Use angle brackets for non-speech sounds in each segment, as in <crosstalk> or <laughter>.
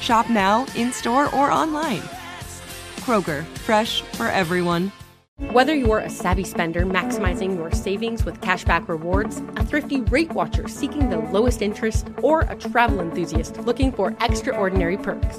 Shop now, in store, or online. Kroger, fresh for everyone. Whether you're a savvy spender maximizing your savings with cashback rewards, a thrifty rate watcher seeking the lowest interest, or a travel enthusiast looking for extraordinary perks,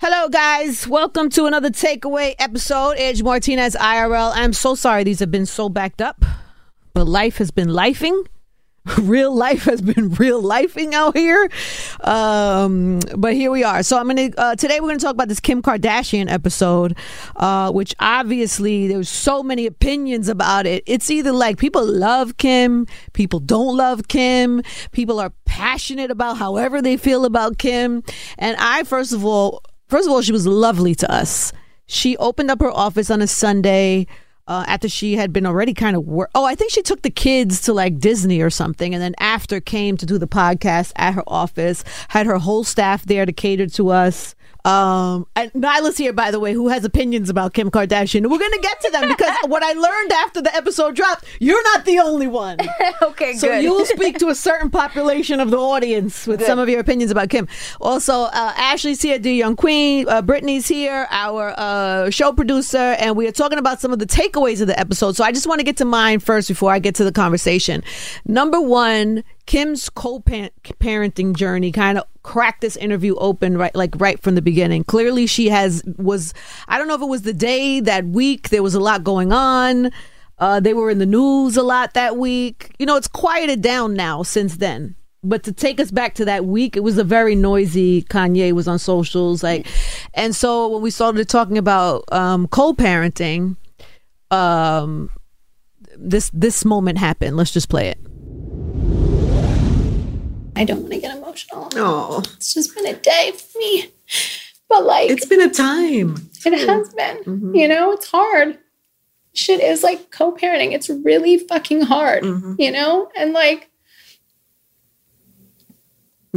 Hello, guys. Welcome to another takeaway episode. Angie Martinez IRL. I'm so sorry these have been so backed up, but life has been lifing. <laughs> Real life has been <laughs> real lifing out here. Um, but here we are. So I'm gonna uh, today we're gonna talk about this Kim Kardashian episode, uh, which obviously there's so many opinions about it. It's either like people love Kim, people don't love Kim, people are passionate about however they feel about Kim. And I first of all First of all, she was lovely to us. She opened up her office on a Sunday uh, after she had been already kind of work. Oh, I think she took the kids to like Disney or something, and then after came to do the podcast at her office. Had her whole staff there to cater to us. Um, and Nyla's here, by the way, who has opinions about Kim Kardashian. We're going to get to them because <laughs> what I learned after the episode dropped, you're not the only one. <laughs> okay, so good. you'll speak to a <laughs> certain population of the audience with Good. some of your opinions about Kim. Also, uh, Ashley's here, the young queen. Uh, Brittany's here, our uh, show producer, and we are talking about some of the takeaways of the episode. So I just want to get to mine first before I get to the conversation. Number one, Kim's co-parenting journey kind of cracked this interview open right like right from the beginning. Clearly she has was I don't know if it was the day that week there was a lot going on. Uh, they were in the news a lot that week. You know, it's quieted down now since then. But to take us back to that week, it was a very noisy. Kanye was on socials, like, and so when we started talking about um, co-parenting, um, this this moment happened. Let's just play it. I don't want to get emotional. No. It's just been a day for me. But like it's been a time. it has been. Mhm. You know, it's hard. Shit is like co-parenting. It's really fucking hard. Mhm. You know? And like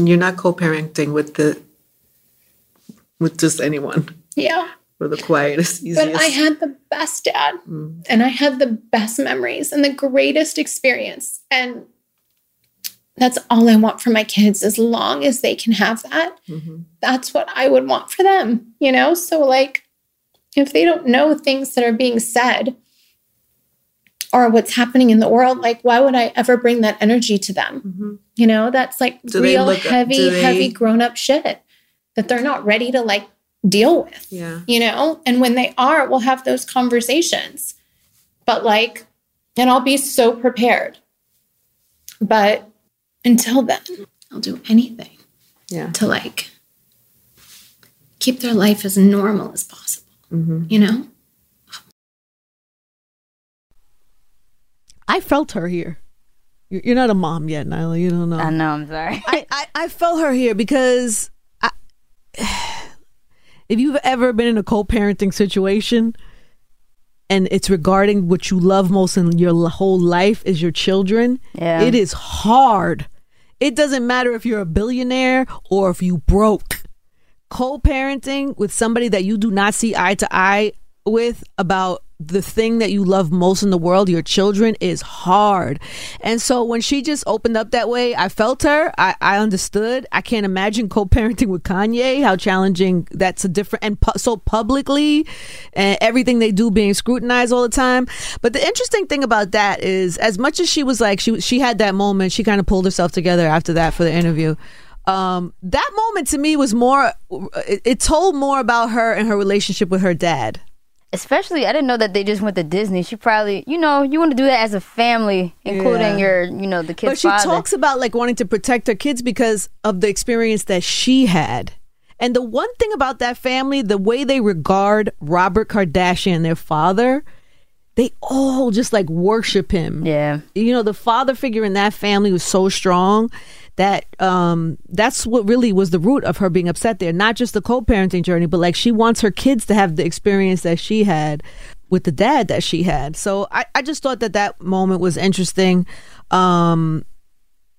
You're not co-parenting with the with just anyone. yeah. Or the quietest, easiest. But I had the best dad Mm. and I had the best memories and the greatest experience. And that's all I want for my kids as long as they can have that. Mhm. That's what I would want for them, you know? So, like, if they don't know things that are being said or what's happening in the world, like, why would I ever bring that energy to them? Mhm. You know, that's like Do real up- heavy, they- heavy grown up shit that they're not ready to like deal with Yeah. you know? And when they are, we'll have those conversations. But like, and I'll be so prepared. But until then, I'll do anything Yeah. to like keep their life as normal as possible, hmm you know? I felt her here. You're you're not a mom yet, Nyla. You don't know. I know. I'm sorry. I, I, I felt her here because I, <sighs> if you've ever been in a co-parenting situation and it's regarding what you love most in your whole life is your children, Yeah. it is hard. It doesn't matter if you're a billionaire or if you broke. Co-parenting with somebody that you do not see eye to eye with about the thing that you love most in the world, your children, is hard. And so when she just opened up that way, I felt her. I, I understood. I can't imagine co parenting with Kanye, how challenging that's a different, and pu- so publicly, and everything they do being scrutinized all the time. But the interesting thing about that is, as much as she was like, she, she had that moment, she kind of pulled herself together after that for the interview. Um, that moment to me was more, it, it told more about her and her relationship with her dad. Especially, I didn't know that they just went to Disney. She probably, you know, you want to do that as a family, including Yeah. your, you know, the kid's but she father. talks about like wanting to protect her kids because of the experience that she had. And the one thing about that family, the way they regard Robert Kardashian, their father, they all just like worship him. yeah. You know, the father figure in that family was so strong that um that's what really was the root of her being upset there. Not just the co-parenting journey, but like she wants her kids to have the experience that she had with the dad that she had. So I, I just thought that that moment was interesting. Um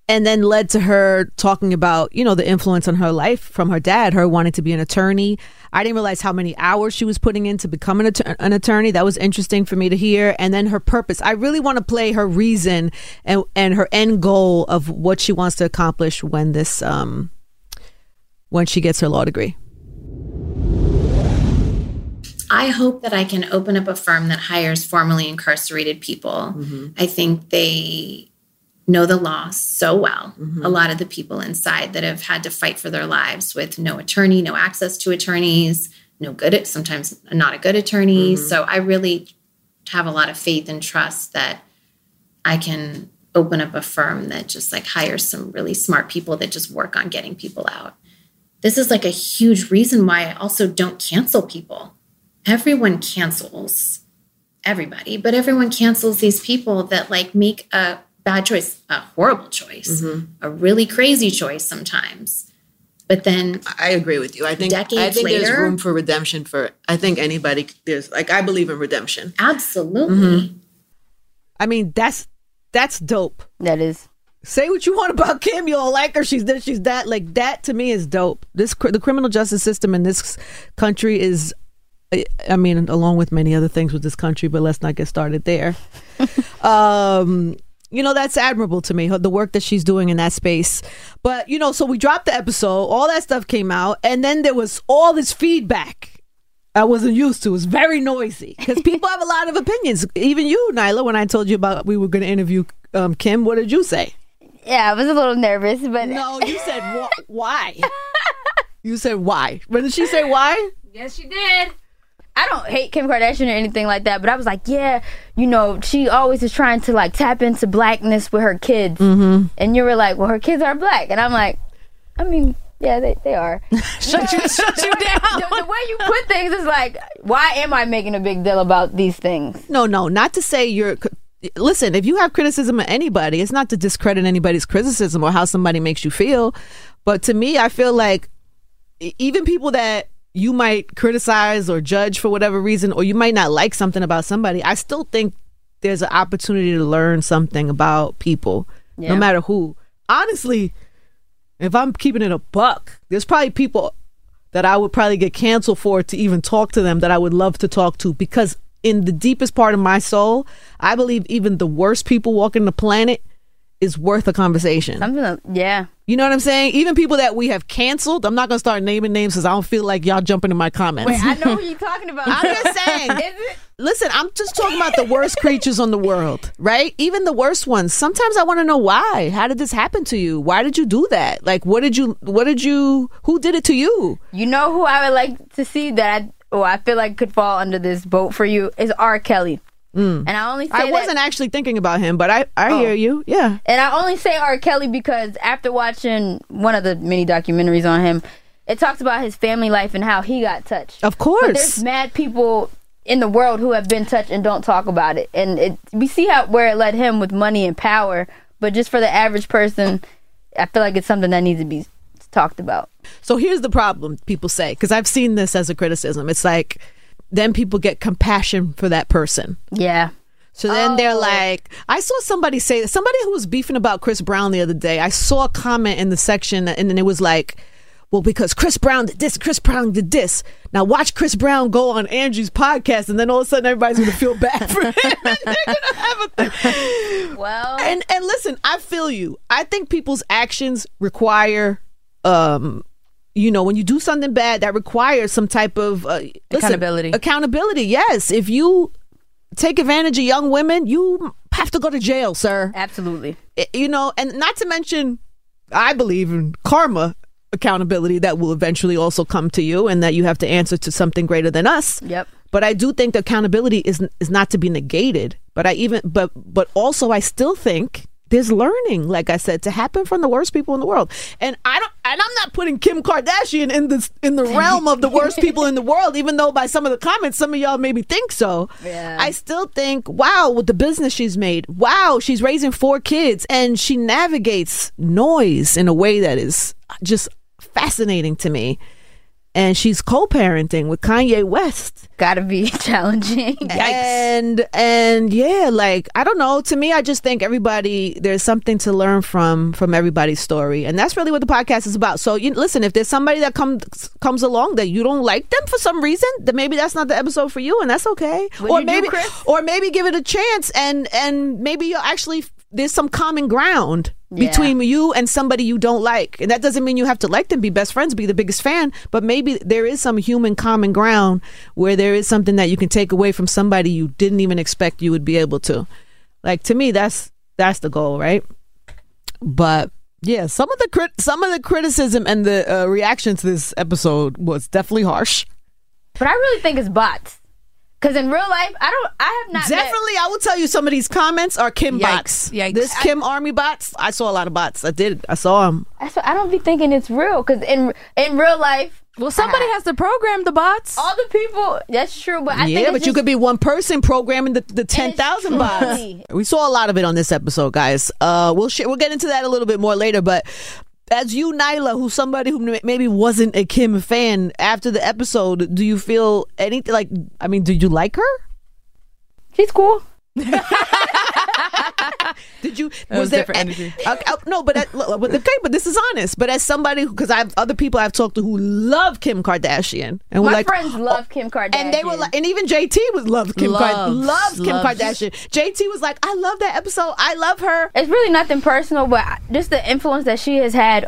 and then led to her talking about you know the influence on her life from her dad her wanting to be an attorney. I didn't realize how many hours she was putting in to become an, att- an attorney. That was interesting for me to hear. And then her purpose. I really want to play her reason and and her end goal of what she wants to accomplish when this um when she gets her law degree. I hope that I can open up a firm that hires formerly incarcerated people. I think they know the law so well. A mm-hmm. lot of the people inside that have had to fight for their lives with no attorney, no access to attorneys, no good at sometimes not a good attorney. Mm-hmm. So I really have a lot of faith and trust that I can open up a firm that just like hires some really smart people that just work on getting people out. This is like a huge reason why I also don't cancel people everyone cancels everybody, but everyone cancels these people that like make a bad choice, a horrible choice, a really crazy choice sometimes. But then I agree with you. I think I Decades think there's room for redemption for I think anybody there's like I believe in redemption. absolutely, i mean that's that's dope That is. say what you want about Kim. You don't like her. She's this. She's that. Like that to me is dope. This cr- the criminal justice system in this country is. I- I mean, along with many other things with this country, but let's not get started there. <laughs> um, you know, that's admirable to me. her- The work that she's doing in that space. But you know, so we dropped the episode. All that stuff came out, and then there was all this feedback. I wasn't used to. It was very noisy because <laughs> people have a lot of opinions. Even you, Nyla, when I told you about we were going to interview um, Kim, what did you say? Yeah, I was a little nervous, but No, you said wh- why. <laughs> you said why. When did she say why? Yes, she did. I don't hate Kim Kardashian or anything like that, but I was like, yeah, you know, she always is trying to like tap into blackness with her kids. Mm-hmm. And you were like, well, her kids are black. And I'm like, I mean, yeah, they, they are. <laughs> Shut you, shut you <laughs> down. the, the way you put things is like, why am I making a big deal about these things? No, no, not to say you're. Listen, if you have criticism of anybody, it's not to discredit anybody's criticism or how somebody makes you feel. But to me, I feel like even people that you might criticize or judge for whatever reason, or you might not like something about somebody, I still think there's an opportunity to learn something about people, no matter who. Honestly, if I'm keeping it a buck, there's probably people that I would probably get canceled for to even talk to them that I would love to talk to because in the deepest part of my soul, I believe even the worst people walking the planet is worth a conversation. Something, yeah. You know what I'm saying? Even people that we have canceled, I'm not gonna start naming names because I don't feel like y'all jumping in my comments. Wait, I know who <laughs> you're talking about. I'm just saying. <laughs> Listen, I'm just talking about the worst creatures on the world, right? Even the worst ones. Sometimes I want to know why. How did this happen to you? Why did you do that? Like, what did you? What did you? Who did it to you? You know who I would like to see that I, oh, I feel like could fall under this boat for you is R. Kelly. Mm. And I only say I wasn't actually thinking about him, but I I Oh. hear you. Yeah. And I only say R. Kelly because after watching one of the mini documentaries on him, it talks about his family life and how he got touched. Of course. But there's mad people in the world who have been touched and don't talk about it. And it, we see how where it led him with money and power. But just for the average person, I feel like it's something that needs to be talked about. So here's the problem people say, because I've seen this as a criticism. It's like then people get compassion for that person. Yeah. So then they're Oh. like, I saw somebody say, somebody who was beefing about Chris Brown the other day. I saw a comment in the section, and then it was like, well, because Chris Brown did this, Chris Brown did this. Now watch Chris Brown go on Andrew's podcast, and then all of a sudden everybody's gonna feel bad for him. <laughs> they're gonna have a thing. Well, And and listen, I feel you. I think people's actions require, um, you know, when you do something bad, that requires some type of uh, listen, Accountability. Accountability, yes. If you take advantage of young women, you have to go to jail, sir. absolutely. You know, and not to mention, I believe in karma accountability that will eventually also come to you, and that you have to answer to something greater than us. Yep. But I do think the accountability is is not to be negated. But I even but but also I still think there's learning, like I said, to happen from the worst people in the world. And I don't and I'm not putting Kim Kardashian in this in the realm of the worst people in the world, even though by some of the comments some of y'all maybe think so. Yeah. I still think, wow, with the business she's made, wow, she's raising four kids and she navigates noise in a way that is just fascinating to me. And she's co-parenting with Kanye West. Gotta be <laughs> challenging. Yikes. And and yeah, like I don't know. To me, I just think everybody there's something to learn from from everybody's story, and that's really what the podcast is about. So you listen, if there's somebody that comes comes along that you don't like them for some reason, then maybe that's not the episode for you, and that's okay. What'd or do, maybe Chris? or maybe give it a chance, and and maybe you'll actually there's some common ground Yeah. between you and somebody you don't like. And that doesn't mean you have to like them, be best friends, be the biggest fan, but maybe there is some human common ground where there is something that you can take away from somebody you didn't even expect you would be able to. Like to me that's that's the goal, right? But yeah, some of the crit- some of the criticism and the uh, reaction to this episode was definitely harsh. But I really think it's bots. Cause in real life, I don't. I have not. met- Definitely, I will tell you some of these comments are Kim Yikes. bots. Yikes. This Kim Army bots. I saw a lot of bots. I did. I saw them. That's what- I don't be thinking it's real. Cause in in real life, Well, somebody has to program the bots. all the people. That's true. But I think yeah, it's but you could be one person programming the, the ten thousand bots. We saw a lot of it on this episode, guys. Uh, we'll share, we'll get into that a little bit more later. But as you, Nyla, who's somebody who maybe wasn't a Kim fan after the episode, do you feel anything like? I mean, did you like her? She's cool. <laughs> Did you? was different energy. Uh, uh, no, but, at, but okay, but this is honest. But as somebody, because I have other people I've talked to who love Kim Kardashian, and My like, friends love Kim Kardashian, and they were like, and even JT was loved Kim Loves, Kardashian. Loves Kim loves. Kardashian. JT was like, I love that episode. I love her. it's really nothing personal, but just the influence that she has had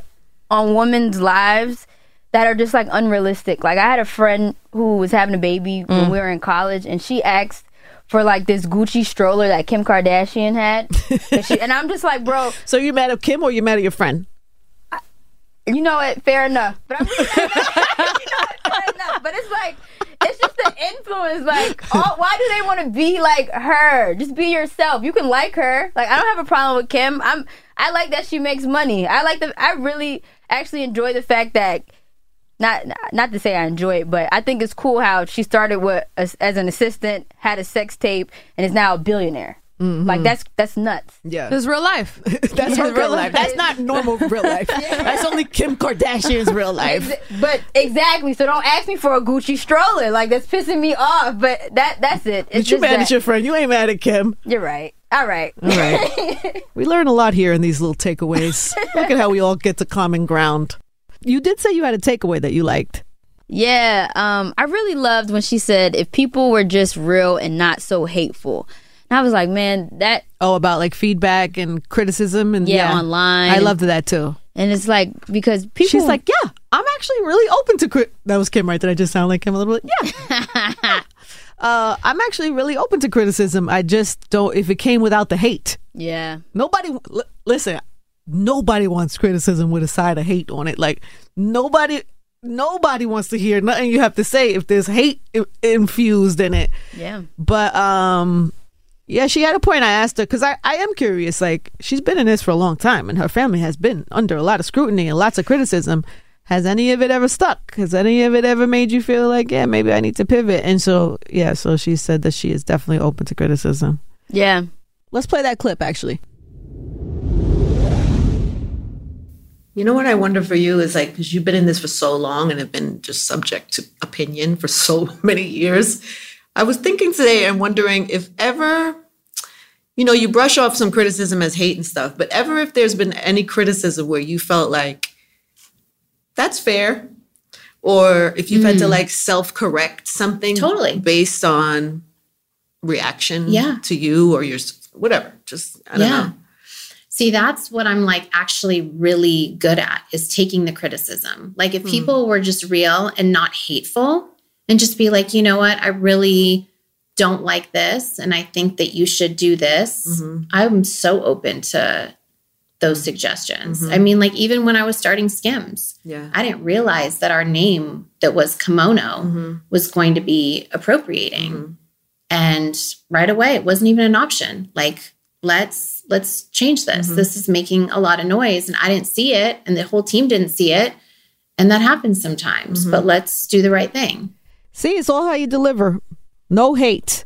on women's lives that are just like unrealistic. Like I had a friend who was having a baby Mm. when we were in college, and she asked for like this Gucci stroller that Kim Kardashian had, And she- and I'm just like, bro, <laughs> So you mad at Kim or you mad at your friend? you know what? Fair enough. But I'm really, <laughs> you know? Fair enough. But it's like it's just the influence. Like, oh, why do they want to be like her? Just be yourself. You can like her. Like, I don't have a problem with Kim. I'm. I like that she makes money. I like the. I really actually enjoy the fact that. Not not to say I enjoy it, but I think it's cool how she started with as, as an assistant, had a sex tape, and is now a billionaire. Mm-hmm. Like that's that's nuts. Yeah. It's <laughs> <laughs> real life. That's her real life. That's not normal real <laughs> life. That's only Kim Kardashian's real life. But exactly, so don't ask me for a Gucci stroller. Like that's pissing me off. But that that's it. It's But you just mad that- at your friend. You ain't mad at Kim. You're right. All right. All right. we learn a lot here in these little takeaways. Look at how we all get to common ground. You did say you had a takeaway that you liked. Yeah, um, I really loved when she said if people were just real and not so hateful. And I was like, man, that Oh, about like feedback and criticism and Yeah, online. I loved that too. and it's like because people She's like, yeah, I'm actually really open to crit. That was Kim, right? Did I just sound like Kim a little bit? Yeah. <laughs> uh, I'm actually really open to criticism. I just don't if it came without the hate. Yeah. Nobody li- listen. Nobody wants criticism with a side of hate on it. Like nobody, nobody wants to hear nothing you have to say if there's hate infused in it. Yeah. But um, yeah, she had a point. I asked her because I I am curious. Like she's been in this for a long time, and her family has been under a lot of scrutiny and lots of criticism. Has any of it ever stuck? Has any of it ever made you feel like, yeah, maybe I need to pivot? And so, yeah, so she said that she is definitely open to criticism. Yeah. Let's play that clip, actually. You know what I wonder for you is like, because you've been in this for so long and have been just subject to opinion for so <laughs> many years. I was thinking today and wondering if ever, you know, you brush off some criticism as hate and stuff, but ever if there's been any criticism where you felt like that's fair. Or if you've had to hmm. like self correct something Totally. based on reaction Yeah. to you or your whatever. Just, I don't Yeah. know. See, that's what I'm like actually really good at is taking the criticism. Like if hmm. people were just real and not hateful and just be like, you know what, I really don't like this and I think that you should do this. Mm-hmm. I'm so open to those mm-hmm. suggestions. Mm-hmm. I mean, like even when I was starting Skims, Yeah. I didn't realize that our name that was kimono was going to be appropriating. And right away it wasn't even an option. Like let's let's change this. This is making a lot of noise and I didn't see it and the whole team didn't see it. And that happens sometimes, but let's do the right thing. See, it's all how you deliver. No hate.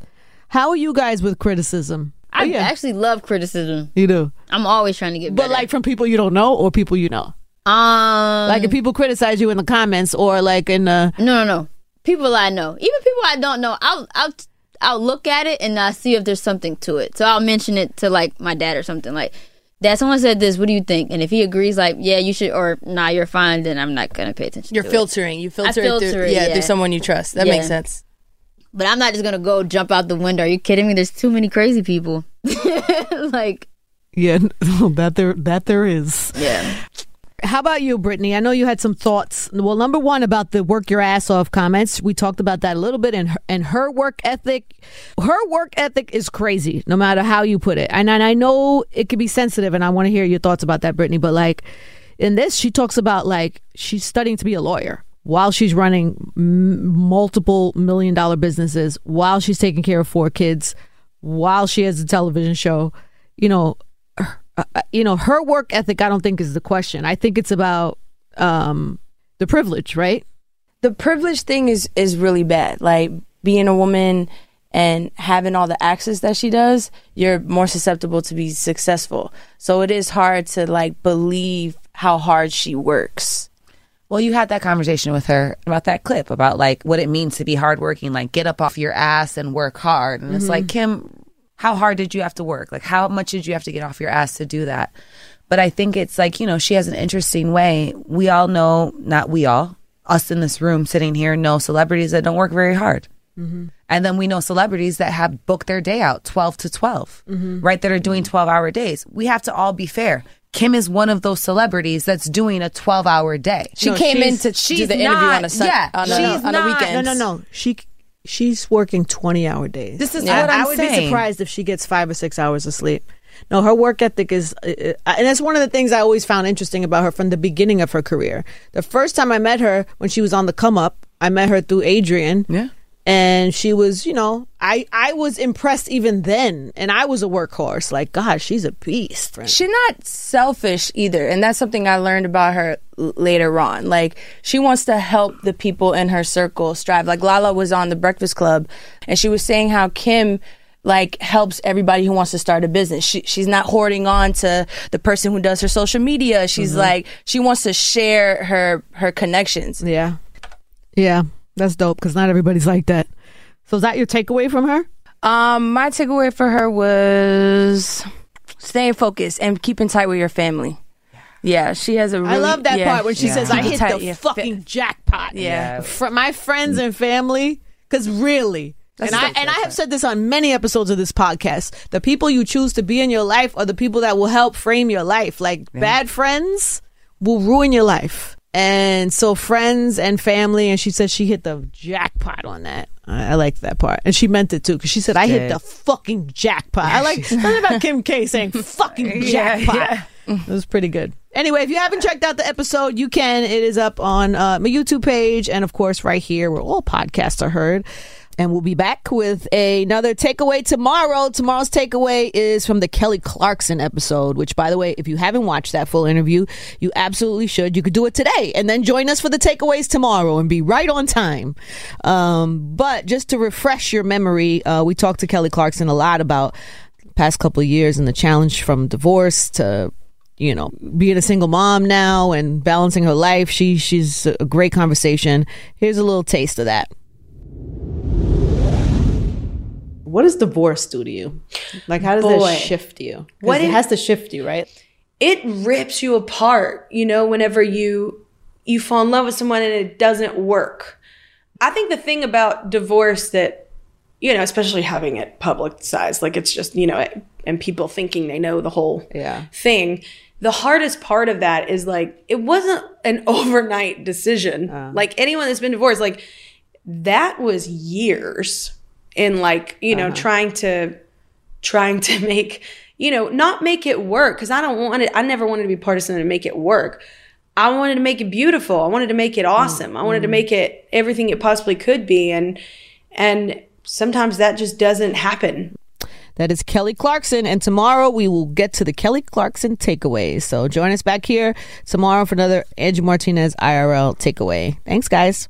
How are you guys with criticism? I Oh, yeah. actually love criticism. You do. I'm always trying to get better. But like from people you don't know or people you know. um, Like if people criticize you in the comments or like in the no, no, no. People I know, even people I don't know, I'll, I'll, I'll look at it and I'll see if there's something to it. So I'll mention it to like my dad or something. Like, Dad, someone said this. What do you think? And if he agrees, like, yeah, you should, or nah, you're fine, then I'm not gonna pay attention. You're to it. filtering. You filter, it filter through, it, yeah, yeah. through someone you trust. That Yeah. makes sense. But I'm not just gonna go jump out the window. Are you kidding me? There's too many crazy people. <laughs> like, Yeah, <laughs> that there that there is. yeah. How about you, Brittany? I know you had some thoughts. Well, number one about the work your ass off comments. We talked about that a little bit, and her, and her work ethic, her work ethic is crazy. No matter how you put it, and, and I know it could be sensitive, and I want to hear your thoughts about that, Brittany. But like in this, she talks about like she's studying to be a lawyer while she's running m- multiple million dollar businesses, while she's taking care of four kids, while she has a television show. You know, uh, you know, her work ethic, I don't think is the question. I think it's about um, the privilege, right? the privilege thing is is really bad. Like being a woman and having all the access that she does, you're more susceptible to be successful. So it is hard to like believe how hard she works. Well, you had that conversation with her about that clip about like what it means to be hardworking, like get up off your ass and work hard. And it's like, Kim, how hard did you have to work? Like, how much did you have to get off your ass to do that? But I think it's like, you know, she has an interesting way. We all know, not we all, us in this room sitting here know celebrities that don't work very hard. Mm-hmm. And then we know celebrities that have booked their day out 12 to 12, mm-hmm. right? That are doing mm-hmm. 12 hour days. We have to all be fair. Kim is one of those celebrities that's doing a 12 hour day. She No, came in she's- to do she's the interview not- on a sun, yeah, on, a, she's on a not- weekend. No, no, no. She she's working twenty hour days. This is I- what I'm I would be surprised if she gets five or six hours of sleep. No, her work ethic is, uh, uh, and that's one of the things I always found interesting about her from the beginning of her career. The first time I met her when she was on the come up, I met her through Adrian. Yeah. and she was you know i i was impressed even then and i was a workhorse like god she's a beast friend. She's not selfish either, and that's something I learned about her l- later on. Like she wants to help the people in her circle strive. Like Lala was on the Breakfast Club, and she was saying how Kim like helps everybody who wants to start a business. She she's not hoarding on to the person who does her social media. She's like she wants to share her her connections. yeah yeah that's dope because not everybody's like that so is that your takeaway from her Um, my takeaway for her was staying focused and keeping tight with your family. Yeah, she has a. Really, I love that yeah. part when she Yeah. says, "I hit the yeah. fucking jackpot." Yeah. Fr- my friends and family, because really, and I and I have said this on many episodes of this podcast: the people you choose to be in your life are the people that will help frame your life. Like bad friends will ruin your life, and so friends and family. And she said she hit the jackpot on that. I, I like that part, and she meant it too because she said, "I hit the fucking jackpot." I like <laughs> something about Kim K saying "fucking <laughs> jackpot." It was pretty good. Anyway, if you haven't checked out the episode, you can. It is up on uh, my YouTube page and, of course, right here where all podcasts are heard. And we'll be back with another takeaway tomorrow. Tomorrow's takeaway is from the Kelly Clarkson episode, which, by the way, if you haven't watched that full interview, you absolutely should. You could do it today and then join us for the takeaways tomorrow and be right on time. Um, but just to refresh your memory, uh, we talked to Kelly Clarkson a lot about past couple of years and the challenge from divorce to you know being a single mom now and balancing her life she she's a great conversation here's a little taste of that what does divorce do to you like how does Boy. that shift you? What it it- has to shift you right it rips you apart, you know, whenever you you fall in love with someone and it doesn't work. I think the thing about divorce that, you know, especially having it publicized, like it's just, you know, and people thinking they know the whole Yeah. thing. The hardest part of that is like, it wasn't an <laughs> overnight decision. Like anyone that's been divorced, like that was years in like, you know, uh-huh. trying to, trying to <laughs> make, you know, not make it work. Cause I don't want it. I never wanted to be partisan to make it work. I wanted to make it beautiful. I wanted to make it mm, awesome. I wanted to mm. make it everything it possibly could be. And, and sometimes that just doesn't happen. That is Kelly Clarkson. And tomorrow we will get to the Kelly Clarkson takeaways. So join us back here tomorrow for another Angie Martinez IRL takeaway. Thanks, guys.